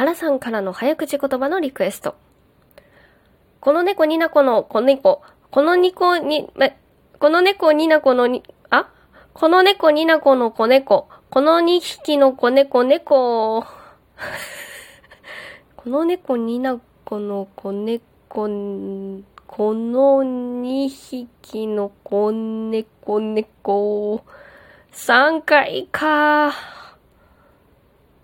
原さんからの早口言葉のリクエスト。この猫になこの子猫。この猫に、ま、この猫ニナこのに、あ？この猫ニナこの子猫。この2匹の子猫猫。この猫ニナこの子猫、この2匹の子猫猫。3回か。